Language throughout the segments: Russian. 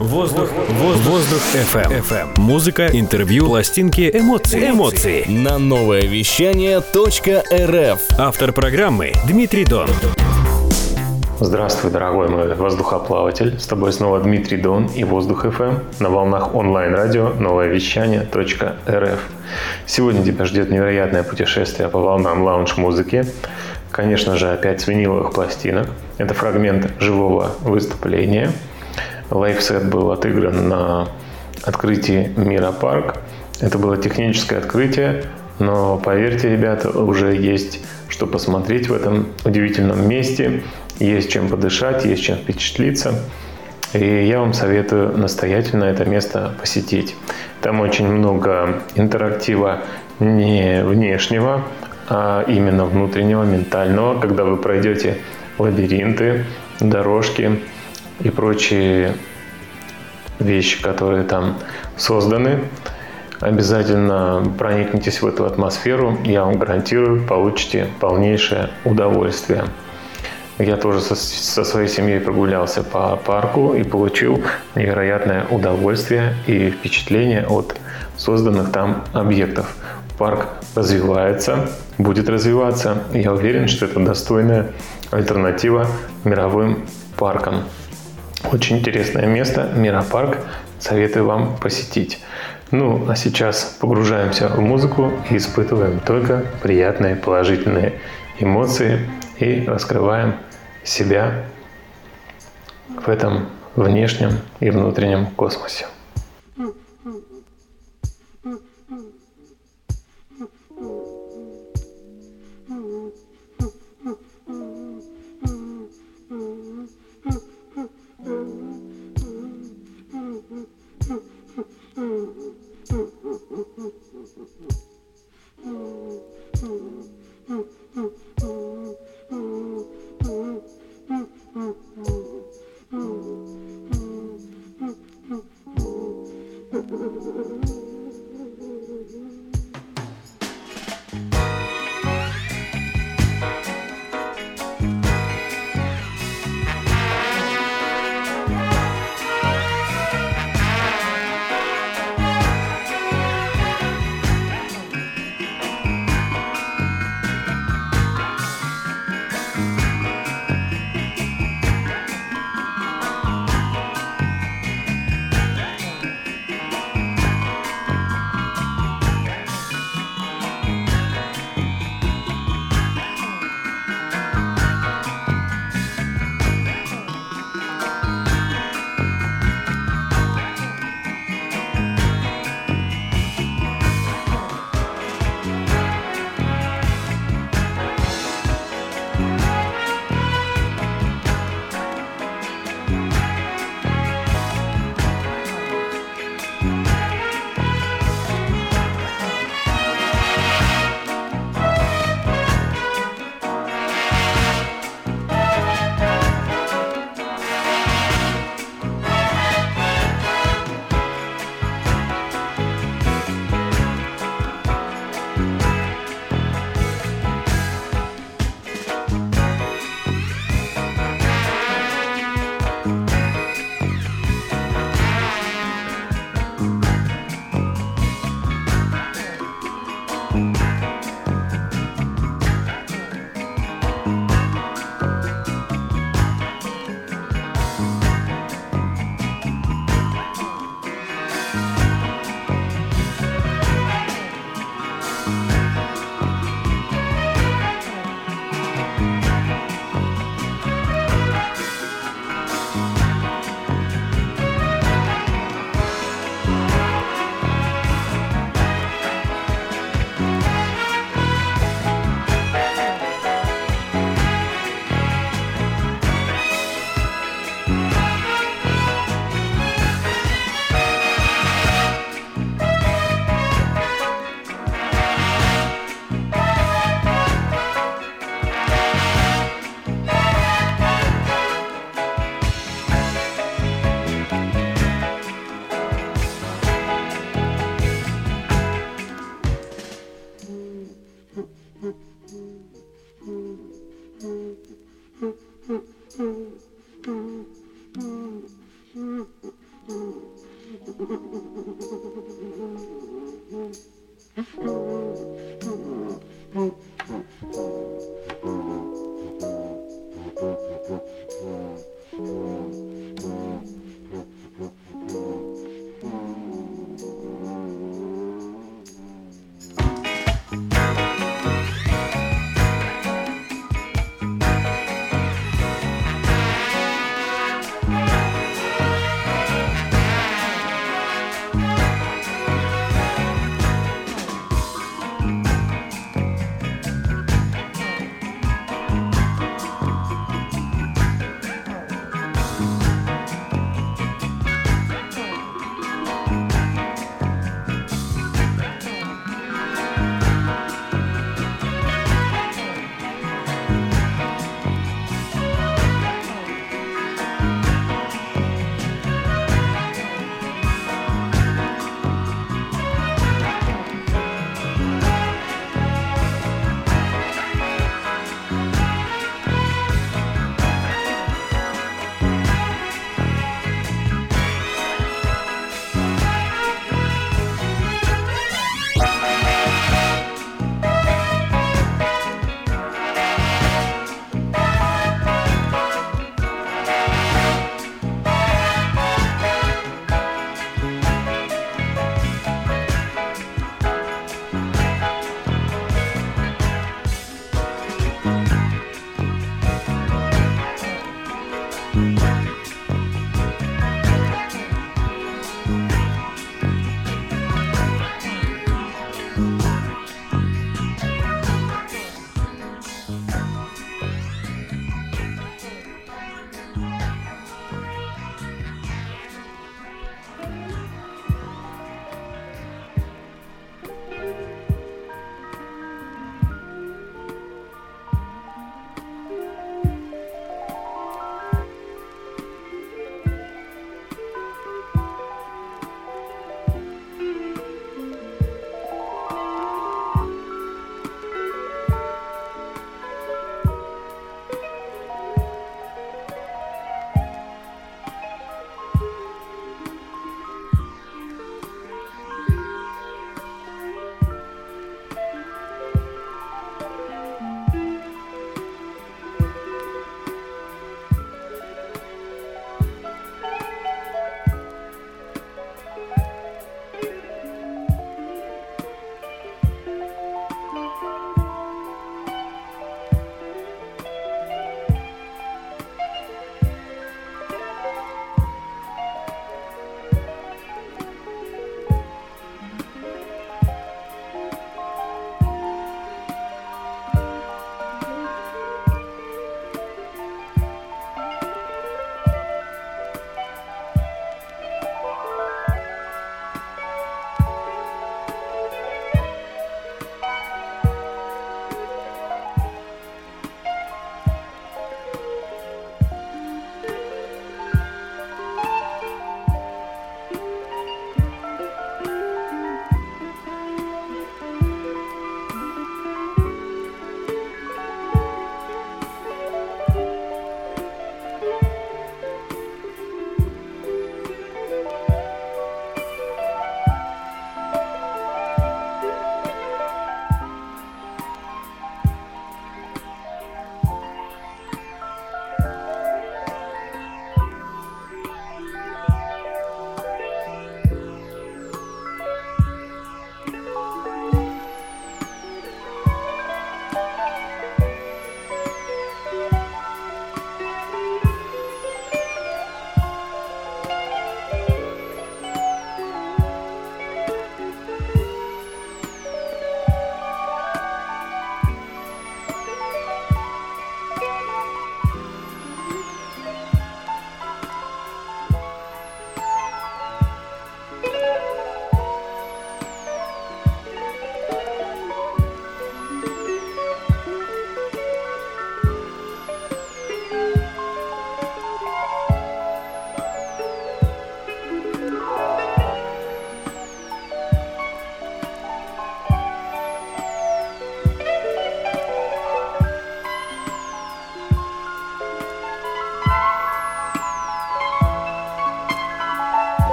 Воздух, воздух, воздух FM. FM. Музыка, интервью, пластинки, эмоции. Эмоции. На новое вещание .рф. Автор программы Дмитрий Дон. Здравствуй, дорогой мой воздухоплаватель. С тобой снова Дмитрий Дон и Воздух FM на волнах онлайн-радио новое вещание .рф. Сегодня тебя ждет невероятное путешествие по волнам лаунж-музыки. Конечно же, опять с виниловых пластинок. Это фрагмент живого выступления – live set был отыгран на открытии Мира Парк. Это было техническое открытие, но поверьте, ребята, уже есть что посмотреть в этом удивительном месте, есть чем подышать, есть чем впечатлиться. И я вам советую настоятельно это место посетить. Там очень много интерактива не внешнего, а именно внутреннего, ментального, когда вы пройдете лабиринты, дорожки, и прочие вещи, которые там созданы. Обязательно проникнитесь в эту атмосферу, я вам гарантирую, получите полнейшее удовольствие. Я тоже со, со своей семьей прогулялся по парку и получил невероятное удовольствие и впечатление от созданных там объектов. Парк развивается, будет развиваться. Я уверен, что это достойная альтернатива мировым паркам. Очень интересное место, Миропарк. Советую вам посетить. Ну, а сейчас погружаемся в музыку и испытываем только приятные, положительные эмоции и раскрываем себя в этом внешнем и внутреннем космосе.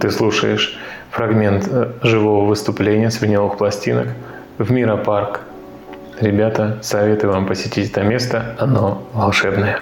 Ты слушаешь фрагмент э, живого выступления с виниловых пластинок в Миропарк. Ребята, советую вам посетить это место, оно волшебное.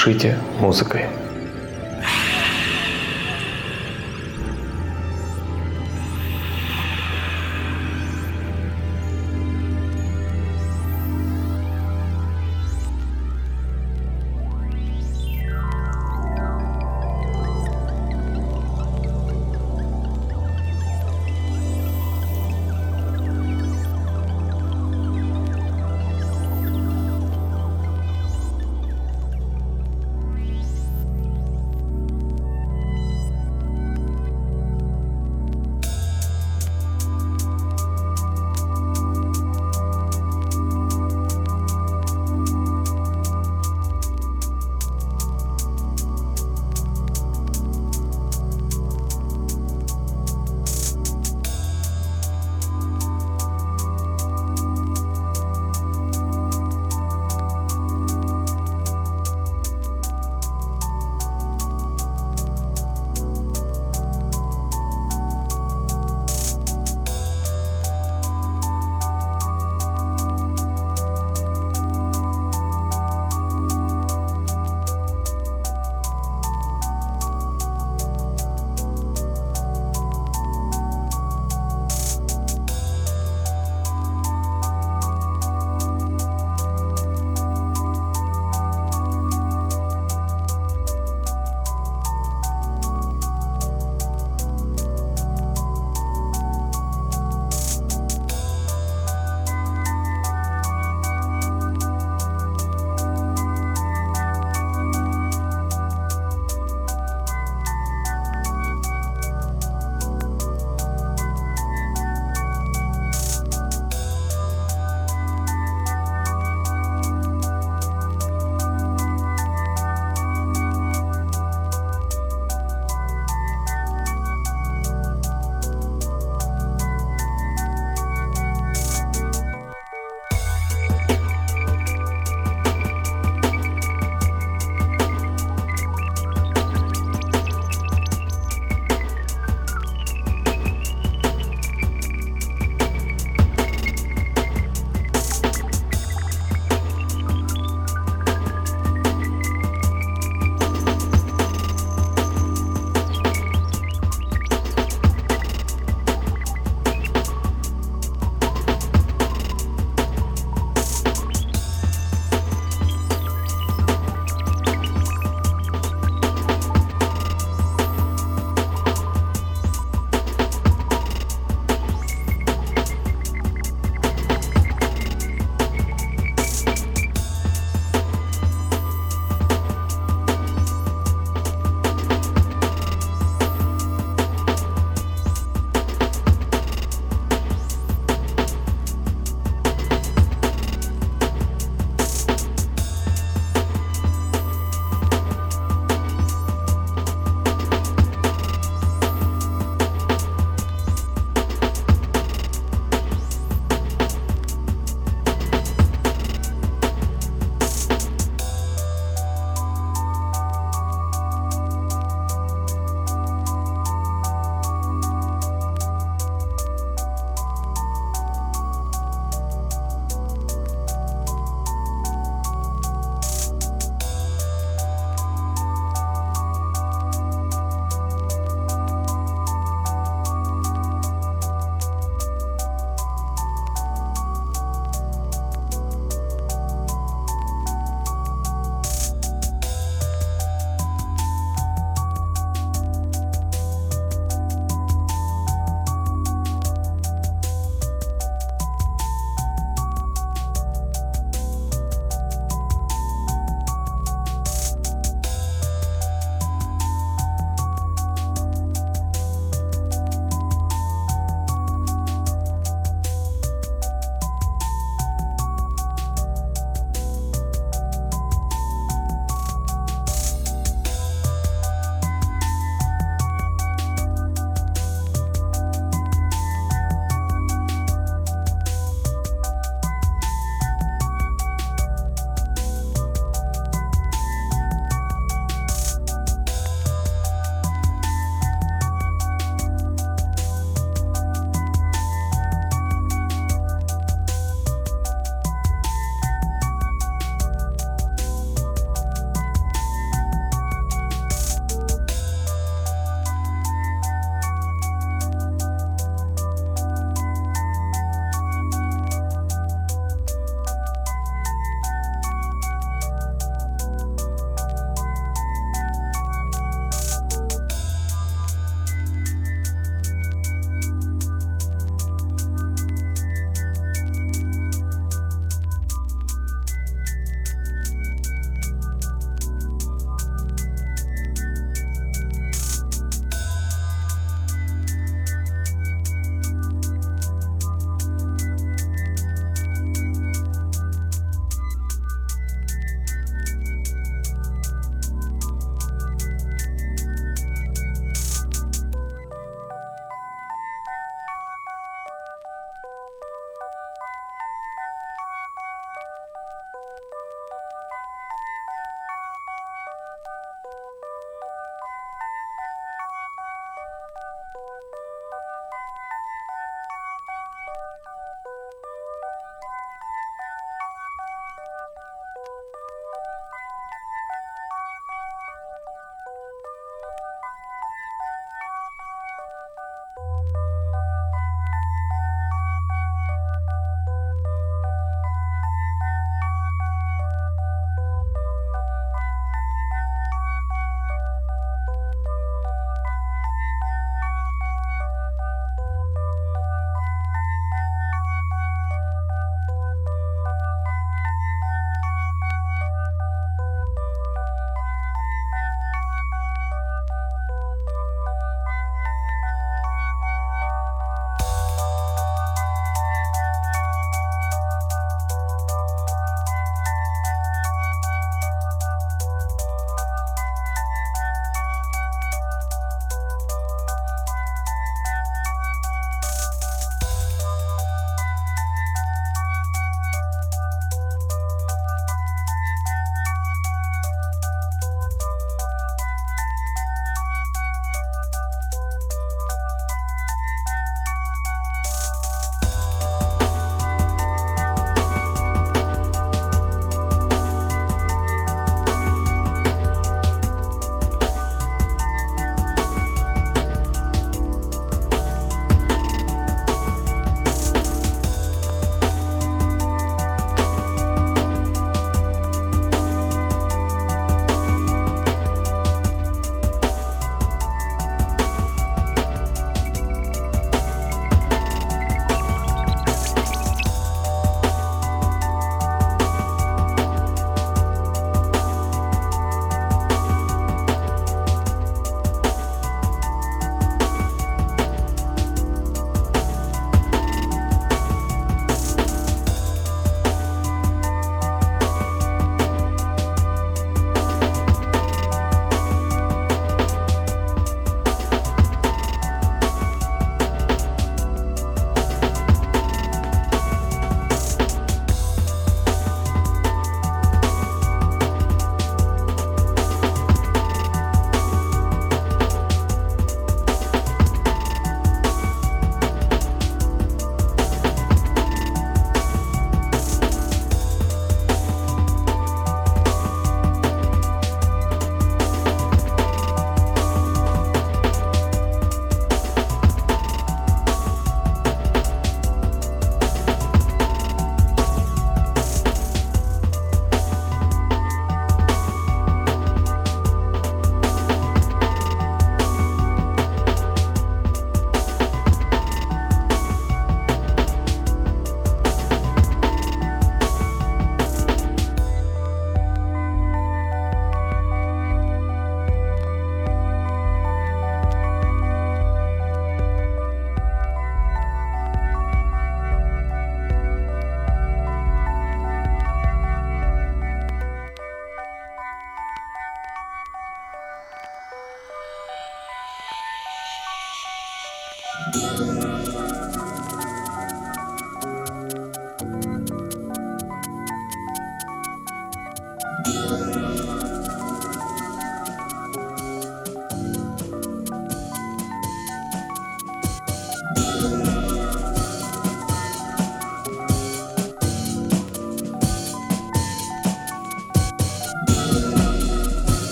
FM. Дышите музыкой.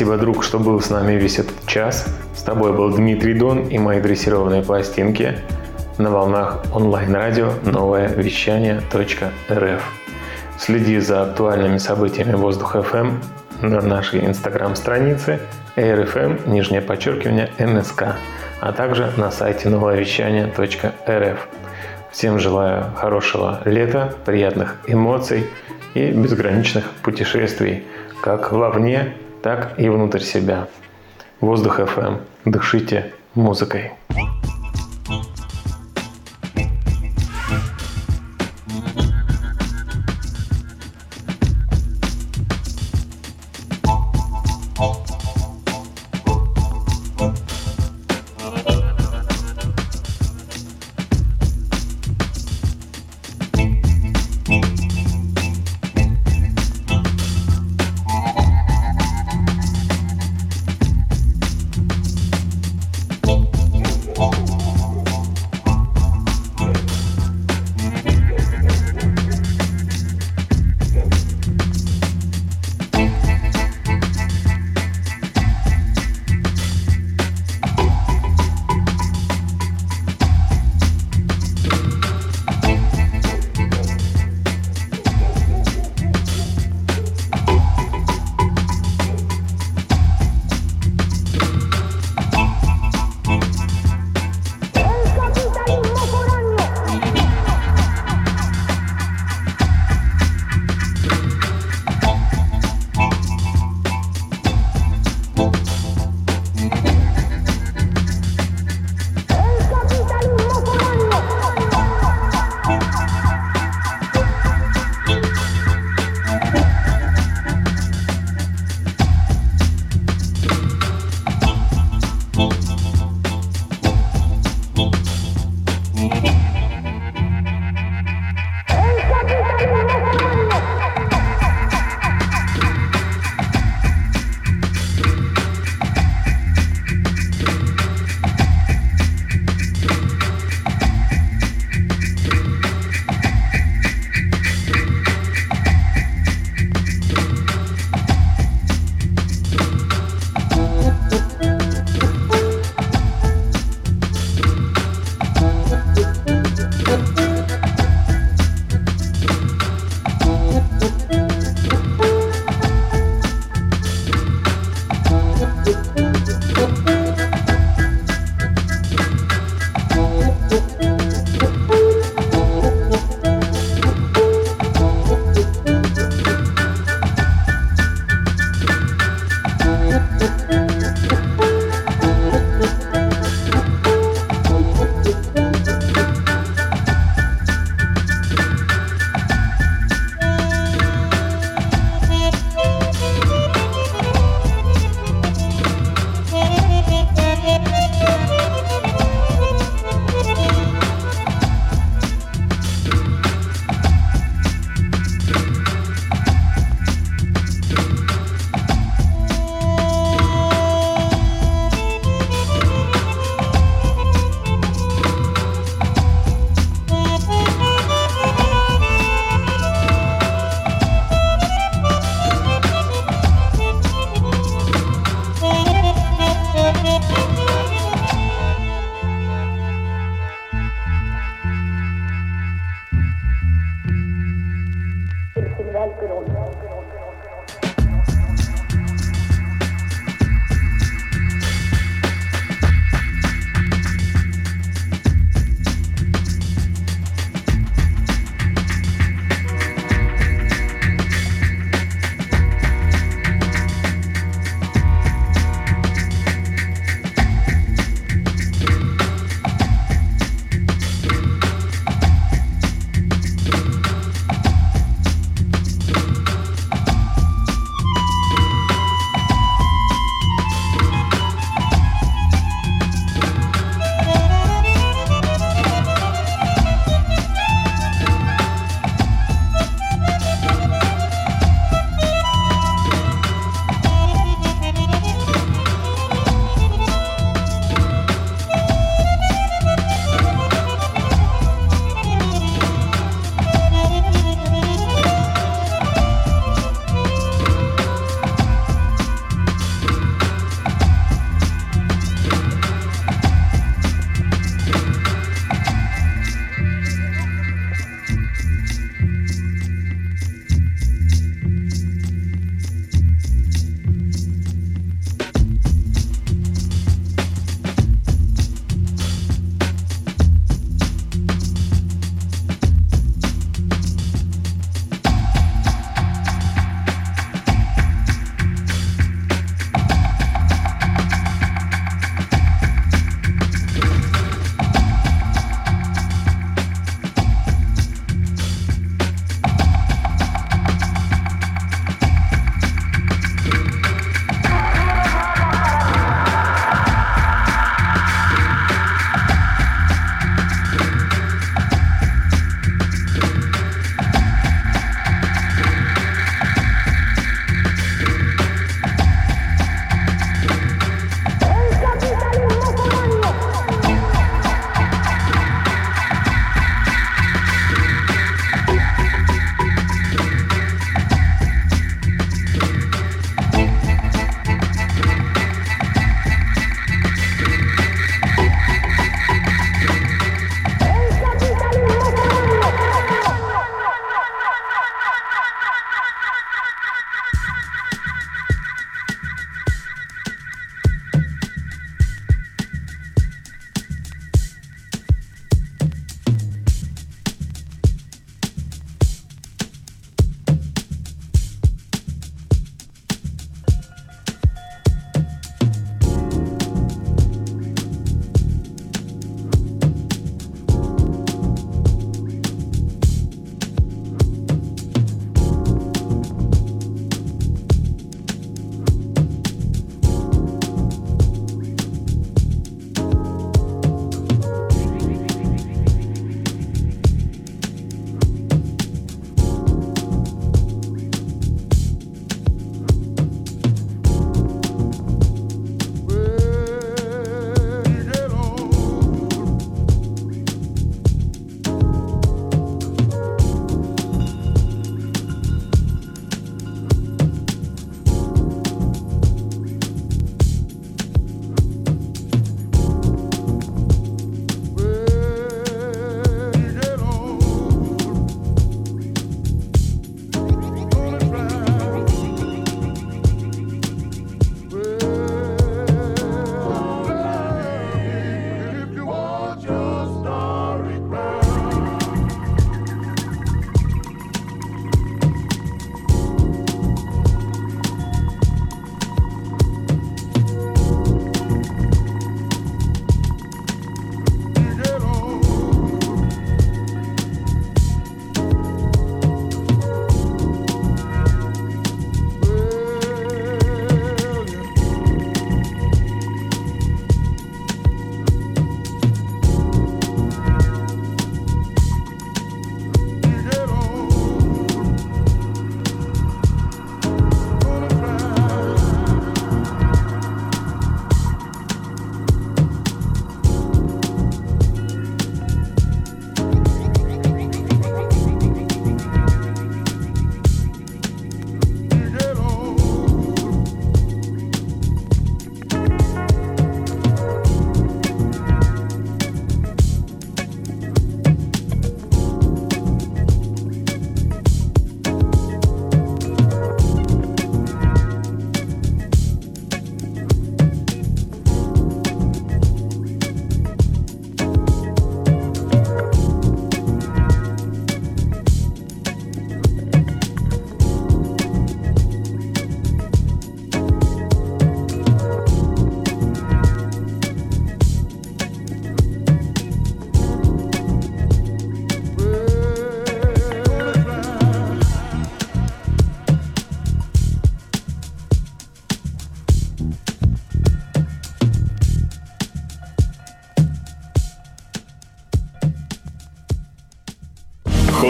Спасибо, друг, что был с нами весь этот час. С тобой был Дмитрий Дон и мои дрессированные пластинки на волнах онлайн-радио новое вещание .рф. Следи за актуальными событиями Воздух FM на нашей инстаграм-странице AirFM, нижнее подчеркивание, НСК, а также на сайте нововещание.рф. Всем желаю хорошего лета, приятных эмоций и безграничных путешествий, как вовне, так и внутрь себя. Воздух FM. Дышите музыкой.